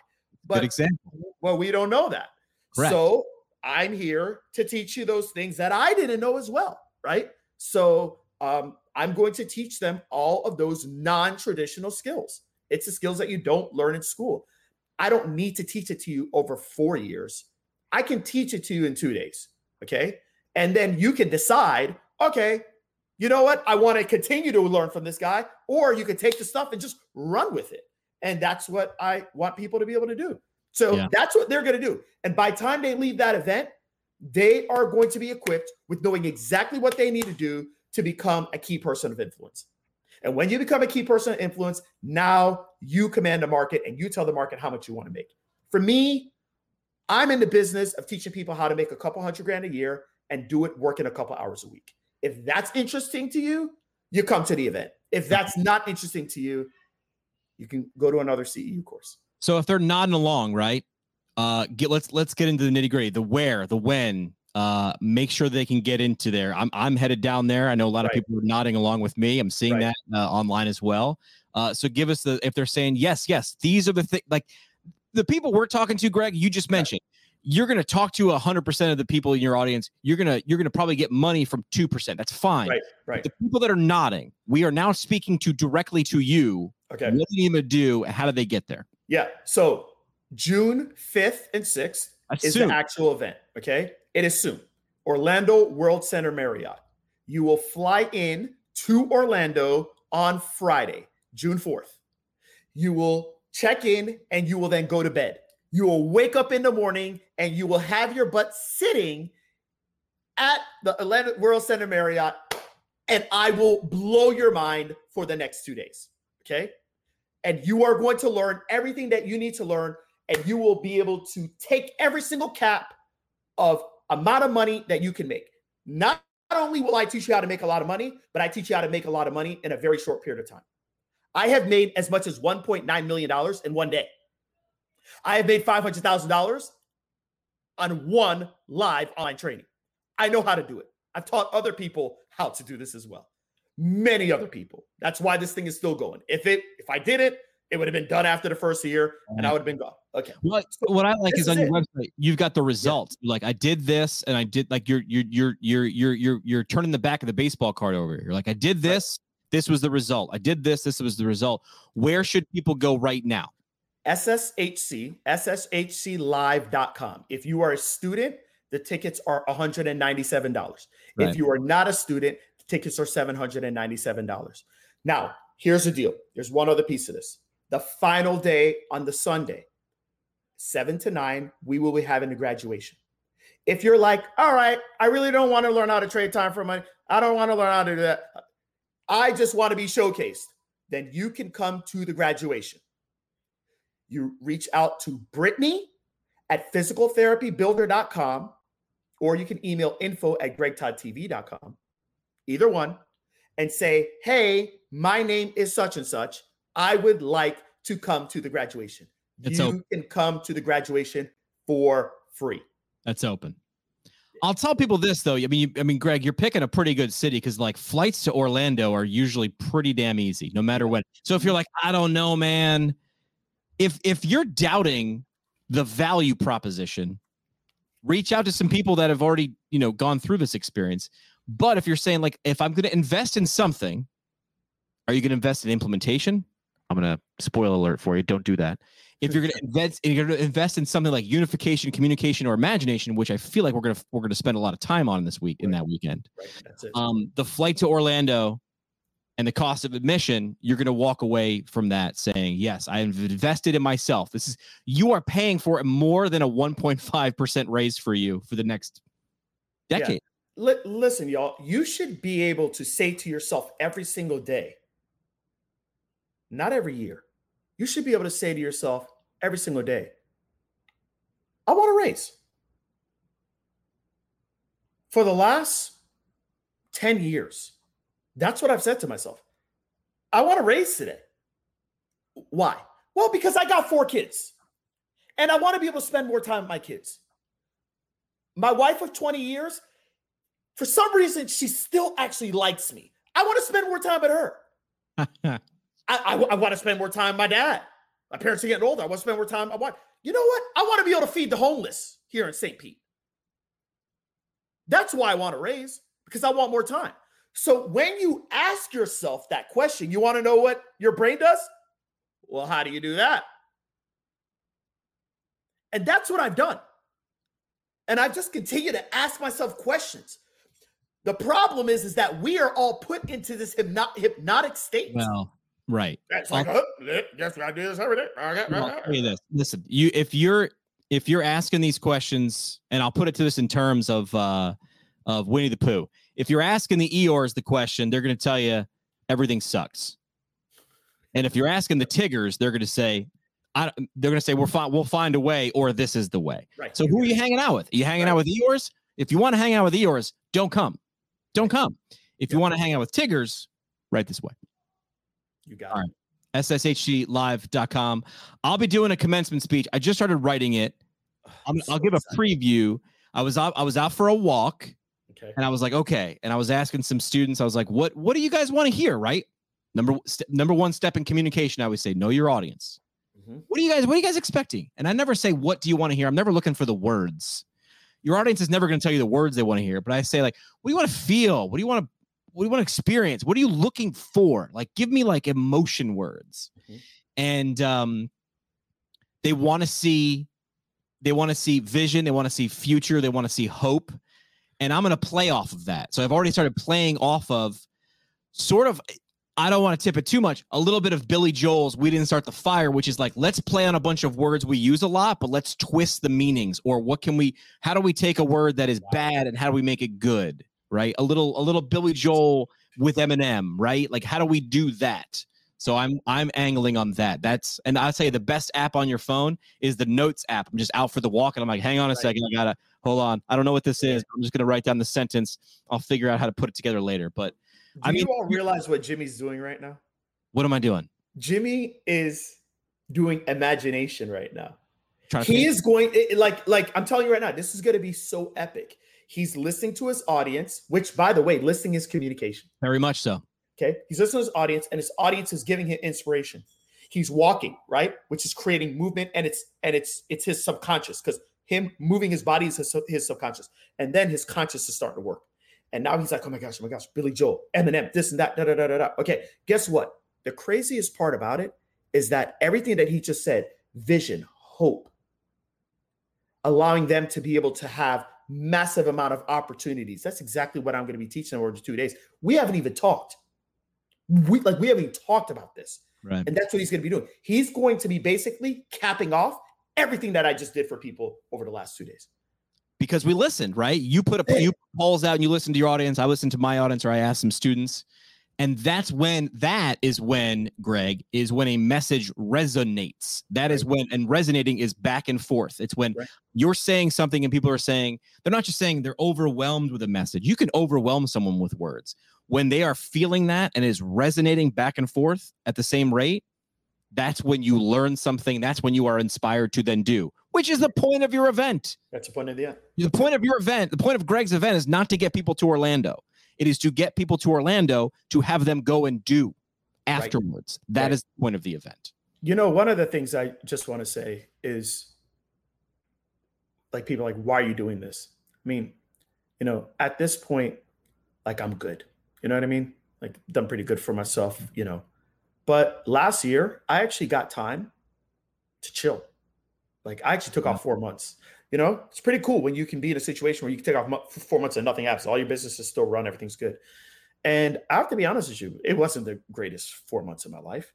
Good But example. well, we don't know that. Correct. So I'm here to teach you those things that I didn't know as well, right? So um, I'm going to teach them all of those non-traditional skills. It's the skills that you don't learn in school. I don't need to teach it to you over four years. I can teach it to you in two days. Okay. And then you can decide, okay, you know what? I want to continue to learn from this guy, or you can take the stuff and just run with it. And that's what I want people to be able to do. So Yeah. that's what they're going to do. And by the time they leave that event, they are going to be equipped with knowing exactly what they need to do to become a key person of influence. And when you become a key person of influence, now you command the market and you tell the market how much you want to make. For me, I'm in the business of teaching people how to make a couple hundred grand a year and do it working a couple hours a week. If that's interesting to you, you come to the event. If that's not interesting to you, you can go to another CEU course. So if they're nodding along, right? Uh, get let's let's get into the nitty gritty. The where, the when. Uh, make sure they can get into there. I'm I'm headed down there. I know a lot of people are nodding along with me. I'm seeing Right. that uh, online as well. Uh, so give us the if they're saying yes, yes, these are the things. Like the people we're talking to, Greg. You just mentioned. You're going to talk to 100% of the people in your audience. You're going to you're going to probably get money from 2%. That's fine. Right, right. The people that are nodding, we are now speaking to directly to you. Okay. What do you need to do? How do they get there? Yeah. So June 5th and 6th is the actual event. Okay. It is soon. Orlando World Center Marriott. You will fly in to Orlando on Friday, June 4th. You will check in and you will then go to bed. You will wake up in the morning and you will have your butt sitting at the Orlando World Center Marriott, and I will blow your mind for the next two days. Okay. And you are going to learn everything that you need to learn, and you will be able to take every single cap of amount of money that you can make. Not, not only will I teach you how to make a lot of money, but I teach you how to make a lot of money in a very short period of time. I have made as much as $1.9 million in one day. I have made $500,000 on one live online training. I know how to do it. I've taught other people how to do this as well. Many other people. That's why this thing is still going. If it if I did it, it would have been done after the first year and I would have been gone. Okay. What what I like this is on is your website, you've got the results. Like I did this and I did like you're you're you're you're you're you're you're turning the back of the baseball card over. You're like, I did this, this was the result. I did this, this was the result. Where should people go right now? SSHC, SSHClive.com. If you are a student, the tickets are $197. Right. If you are not a student, the tickets are $797. Now, here's the deal. There's one other piece of this. The final day on the Sunday, 7 to 9, we will be having the graduation. If you're like, all right, I really don't want to learn how to trade time for money, I don't want to learn how to do that. I just want to be showcased, then you can come to the graduation you reach out to Brittany at physicaltherapybuilder.com or you can email info at gregtoddtv.com, either one, and say, hey, my name is such and such. I would like to come to the graduation. It's you open. can come to the graduation for free. That's open. I'll tell people this though. I mean, you, I mean, Greg, you're picking a pretty good city because like flights to Orlando are usually pretty damn easy, no matter what. So if you're like, I don't know, man, if if you're doubting the value proposition, reach out to some people that have already you know gone through this experience. But if you're saying like, if I'm going to invest in something, are you going to invest in implementation? I'm going to spoil alert for you. Don't do that. If you're going to invest, if you're to invest in something like unification, communication, or imagination, which I feel like we're going to we're to spend a lot of time on this week in that weekend. Right. Um, the flight to Orlando and the cost of admission, you're going to walk away from that saying, "Yes, I have invested in myself. This is you are paying for it more than a 1.5 percent raise for you for the next Yeah. decade." Listen, y'all, you should be able to say to yourself every single day, not every year, you should be able to say to yourself every single day, I want a raise. For the last 10 years, that's what I've said to myself. I want a raise today. Why? Well, because I got four kids and I want to be able to spend more time with my kids. My wife of 20 years, for some reason, she still actually likes me. I want to spend more time with her. I, I, want to spend more time with my dad. My parents are getting older. I want to spend more time. I want, you know what? I want to be able to feed the homeless here in St. Pete. That's why I want to raise because I want more time. So when you ask yourself that question, you want to know what your brain does? Well, how do you do that? And that's what I've done. And I just continue to ask myself questions. The problem is, is that we are all put into this hypnotic state. Well, right. It's like, oh, guess what I do this every day. Okay, Well, I'll tell you this. Listen, you if you're if you're asking these questions, and I'll put it to this in terms of uh of Winnie the Pooh. If you're asking the Eeyores the question, they're going to tell you everything sucks. And if you're asking the Tiggers, they're going to say, I, they're going to say we're fine, we'll find a way, or this is the way. Right. So who are you hanging out with? Are you hanging out with Eeyores? If you want to hang out with Eeyores, don't come. Don't come. If you want to hang out with Tiggers, right this way. You got All it. right. sshclive.com. I'll be doing a commencement speech. I just started writing it. I'm, So I'll give a preview. I was out. I was out for a walk, Okay. and I was like, okay. And I was asking some students. I was like, what What do you guys want to hear? Right. Number st- number one step in communication. I always say, know your audience. Mhm. What do you guys What are you guys expecting? And I never say, what do you want to hear? I'm never looking for the words. Your audience is never going to tell you the words they want to hear. But I say, like, what do you want to feel? What do you want to What do you want to experience? What are you looking for? Like, give me like emotion words. Mhm. And um, they want to see they want to see vision they want to see future they want to see hope and i'm going to play off of that so i've already started playing off of sort of i don't want to tip it too much a little bit of billy joel's we didn't start the fire which is like let's play on a bunch of words we use a lot but let's twist the meanings or what can we how do we take a word that is bad and how do we make it good right? A little a little billy joel with eminem right? Like how do we do that? So i'm i'm angling on that. That's and i say the best app on your phone is the notes app. I'm just out for the walk and i'm like hang on a Right. second i gotta hold on. I don't know what this is. I'm just gonna write down the sentence. I'll figure out how to put it together later. But Do I mean- you all realize what Jimmy's doing right now? what am i doing? Jimmy is doing imagination right now. He think- is going it- it- like like I'm telling you right now, this is going to be so epic. He's listening to his audience, which by the way, listening is communication. very much so Okay. He's listening to his audience, and his audience is giving him inspiration. He's walking, right? Which is creating movement, and it's and it's it's his subconscious because him moving his body is his, his subconscious. And then his conscious is starting to work. And now he's like, oh my gosh, oh my gosh, Billy Joel, Eminem, this and that, da da da da da. Okay, guess what? The craziest part about it is that everything that he just said, vision, hope, allowing them to be able to have massive amount of opportunities. That's exactly what I'm going to be teaching over the two days. We haven't even talked. We like we haven't even talked about this. right And that's what he's going to be doing. He's going to be basically capping off everything that I just did for people over the last two days. because we listened, right? You put a you put polls out and you listen to your audience. I listened to my audience, or I asked some students, and that's when that is when Greg is when a message resonates. That is when and resonating is back and forth. It's when Right. you're saying something and people are saying they're not just saying they're overwhelmed with a message. You can overwhelm someone with words when they are feeling that and is resonating back and forth at the same rate. That's when you learn something. That's when you are inspired to then do, which is the point of your event. That's the point of the end. The point of your event, the point of Greg's event is not to get people to Orlando. It is to get people to Orlando to have them go and do afterwards. Right. That right. is the point of the event. You know, one of the things I just want to say is like people like, why are you doing this? I mean, you know, at this point, like I'm good. You know what I mean? Like done pretty good for myself, you know. But last year, I actually got time to chill. Like I actually took off mm-hmm. four months. You know, it's pretty cool when you can be in a situation where you can take off four months and nothing happens. All your businesses still run, everything's good. And I have to be honest with you, it wasn't the greatest four months of my life.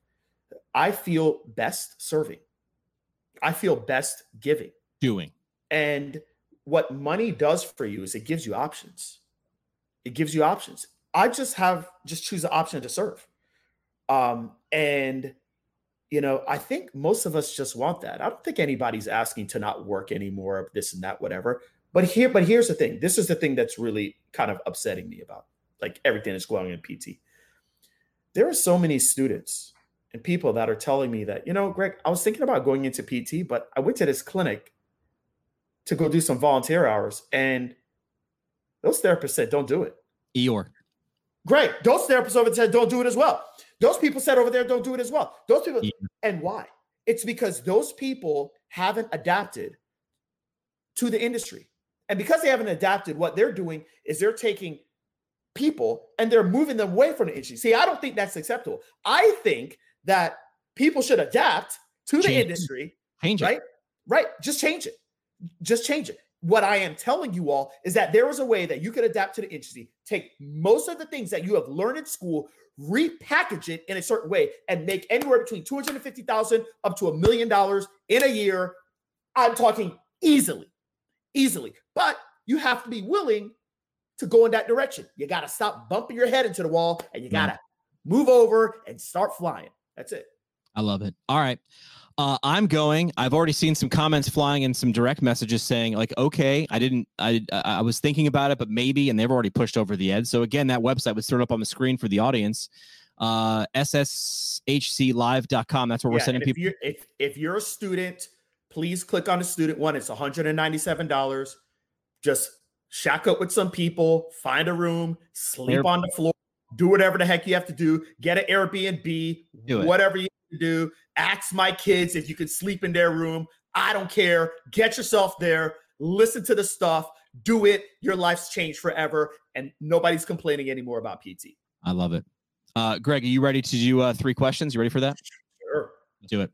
I feel best serving. I feel best giving. Doing. And what money does for you is it gives you options. It gives you options. I just have just choose the option to serve. Um, and you know, I think most of us just want that. I don't think anybody's asking to not work anymore, of this and that, whatever. But here, but here's the thing. This is the thing that's really kind of upsetting me about like everything that's going on in PT. There are so many students and people that are telling me that, you know, Greg, I was thinking about going into PT, but I went to this clinic to go do some volunteer hours, and those therapists said, don't do it. Eeyore. Great. Those therapists over there said, don't do it as well. Those people said over there, don't do it as well. Those people, yeah. and why? It's because those people haven't adapted to the industry. And because they haven't adapted, what they're doing is they're taking people and they're moving them away from the industry. See, I don't think that's acceptable. I think that people should adapt to the industry. Change right? it. Right. Just change it. Just change it. What I am telling you all is that there is a way that you could adapt to the industry, take most of the things that you have learned in school, repackage it in a certain way, and make anywhere between 250,000 up to a million dollars in a year. I'm talking easily, easily. But you have to be willing to go in that direction. You got to stop bumping your head into the wall and you mm. got to move over and start flying. That's it. I love it. All right. Uh, I'm going. I've already seen some comments flying and some direct messages saying like, "Okay, I didn't. I I was thinking about it, but maybe." And they've already pushed over the edge. So again, that website was thrown up on the screen for the audience. Uh, sshclive.com. That's where yeah, we're sending if people. You're, if if you're a student, please click on the student one. It's 197 dollars. Just shack up with some people, find a room, sleep on the floor, do whatever the heck you have to do, get an Airbnb, do whatever you do. Ask my kids if you can sleep in their room. I don't care. Get yourself there, listen to the stuff, do it. Your life's changed forever, and nobody's complaining anymore about PT. I love it. Uh, Greg, are you ready to do uh, three questions? You ready for that? Sure. Do it.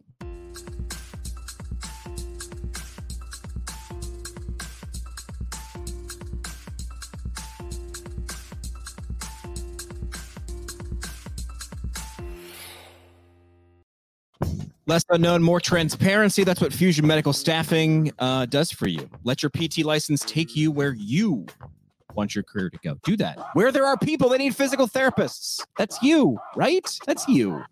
Less unknown, more transparency. That's what Fusion Medical Staffing uh, does for you. Let your PT license take you where you want your career to go. Do that. Where there are people that need physical therapists. That's you, right? That's you.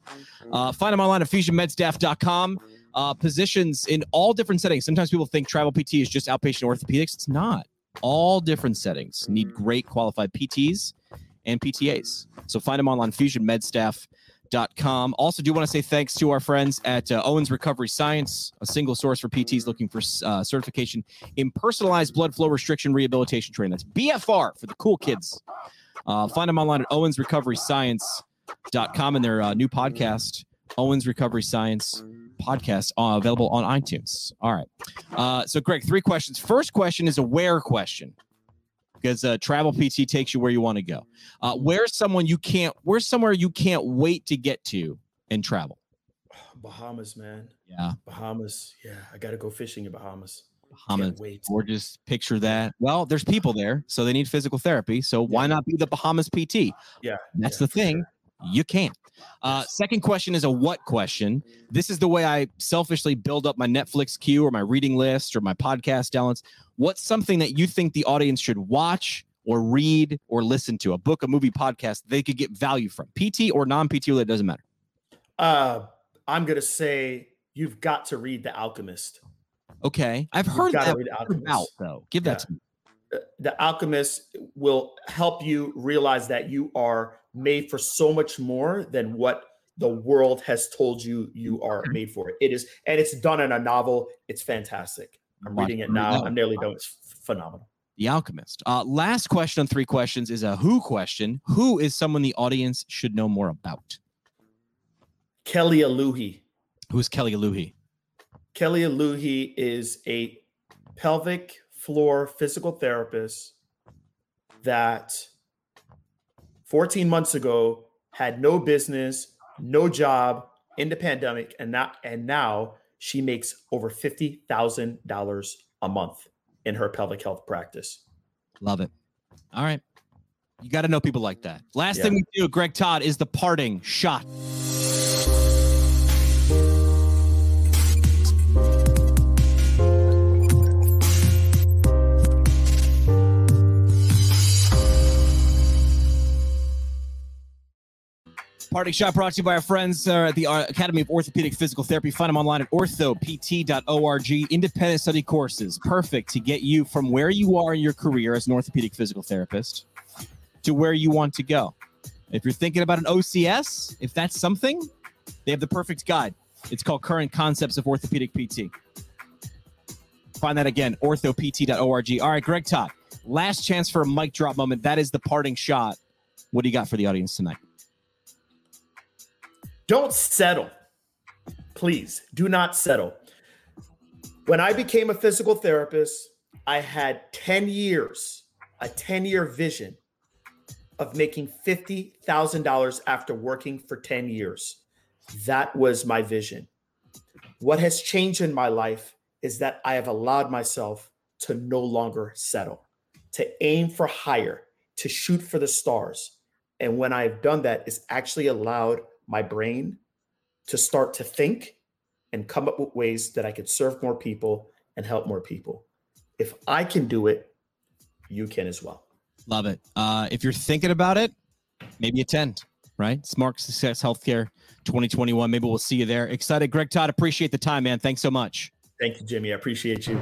Uh, find them online at fusionmedstaff.com. Uh, positions in all different settings. Sometimes people think travel PT is just outpatient orthopedics. It's not. All different settings need great qualified PTs and PTAs. So find them online, fusionmedstaff.com com. Also, do want to say thanks to our friends at uh, Owens Recovery Science, a single source for PTs looking for uh, certification in personalized blood flow restriction rehabilitation training. That's BFR for the cool kids. Uh, find them online at owensrecoveryscience.com and their uh, new podcast, Owens Recovery Science podcast, uh, available on iTunes. All right. Uh, so, Greg, three questions. First question is a where question because uh, travel PT takes you where you want to go. Uh, where's someone you can't? Where's somewhere you can't wait to get to and travel? Bahamas, man. Yeah, Bahamas. Yeah, I got to go fishing in Bahamas. Bahamas. Wait. Gorgeous. Picture that. Well, there's people there, so they need physical therapy. So why not be the Bahamas PT? Yeah, that's yeah, the thing. Sure. You can't. Uh, second question is a what question. This is the way I selfishly build up my Netflix queue or my reading list or my podcast talents. What's something that you think the audience should watch or read or listen to? A book, a movie, podcast they could get value from, PT or non PT, that doesn't matter. Uh, I'm gonna say you've got to read The Alchemist. Okay, I've you've heard that about though. Give that to me. The Alchemist will help you realize that you are made for so much more than what the world has told you you are made for it. Is, and it's done in a novel. It's fantastic. I'm reading it now. I'm nearly done. It's phenomenal. The Alchemist. Uh, last question on three questions is a who question. Who is someone the audience should know more about? Kelly Aluhi. Who's Kelly Aluhi? Kelly Aluhi is a pelvic floor physical therapist that 14 months ago had no business, no job in the pandemic, and now and now she makes over fifty thousand dollars a month in her pelvic health practice. Love it. All right. You got to know people like that. Last Yeah. thing we do, Greg Todd, is the parting shot. Parting shot brought to you by our friends uh, at the uh, Academy of Orthopedic Physical Therapy. Find them online at orthopt.org. Independent study courses, perfect to get you from where you are in your career as an orthopedic physical therapist to where you want to go. If you're thinking about an OCS, if that's something, they have the perfect guide. It's called Current Concepts of Orthopedic PT. Find that again, orthopt.org. All right, Greg Todd, last chance for a mic drop moment. That is the parting shot. What do you got for the audience tonight? Don't settle. Please do not settle. When I became a physical therapist, I had 10 years, a 10 year vision of making $50,000 after working for 10 years. That was my vision. What has changed in my life is that I have allowed myself to no longer settle, to aim for higher, to shoot for the stars. And when I've done that, it's actually allowed my brain to start to think and come up with ways that I could serve more people and help more people. If I can do it, you can as well. Love it. Uh, if you're thinking about it, maybe attend, right? Smart Success Healthcare 2021. Maybe we'll see you there. Excited. Greg Todd, appreciate the time, man. Thanks so much. Thank you, Jimmy. I appreciate you.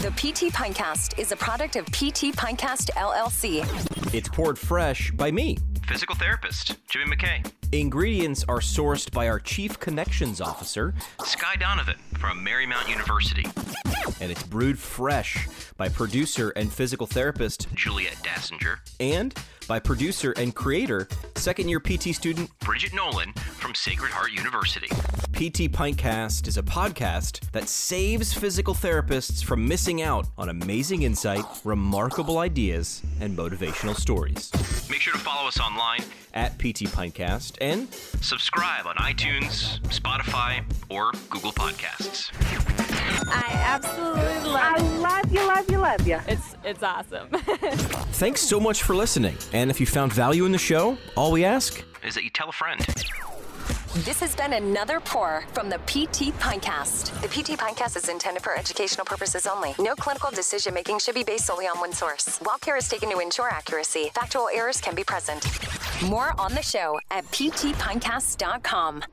The PT Pintcast is a product of PT Pintcast LLC. It's poured fresh by me. Physical therapist Jimmy McKay, Ingredients are sourced by our Chief Connections Officer, Sky Donovan from Marymount University, and it's brewed fresh by producer and physical therapist, Juliet Dassinger, and by producer and creator, second year PT student. Bridget Nolan from Sacred Heart University. PT Pintcast is a podcast that saves physical therapists from missing out on amazing insight, remarkable ideas, and motivational stories. Make sure to follow us online, At PT Pintcast and subscribe on iTunes, Spotify, or Google Podcasts. I absolutely love I love you, love you, love you. It's it's awesome. thanks so much for listening. And if you found value in the show, all we ask Is that you tell a friend. This has been another pour from the PT Pintcast. The PT Pintcast is intended for educational purposes only. No clinical decision making should be based solely on one source. While care is taken to ensure accuracy, factual errors can be present. More on the show at ptpintcast.com.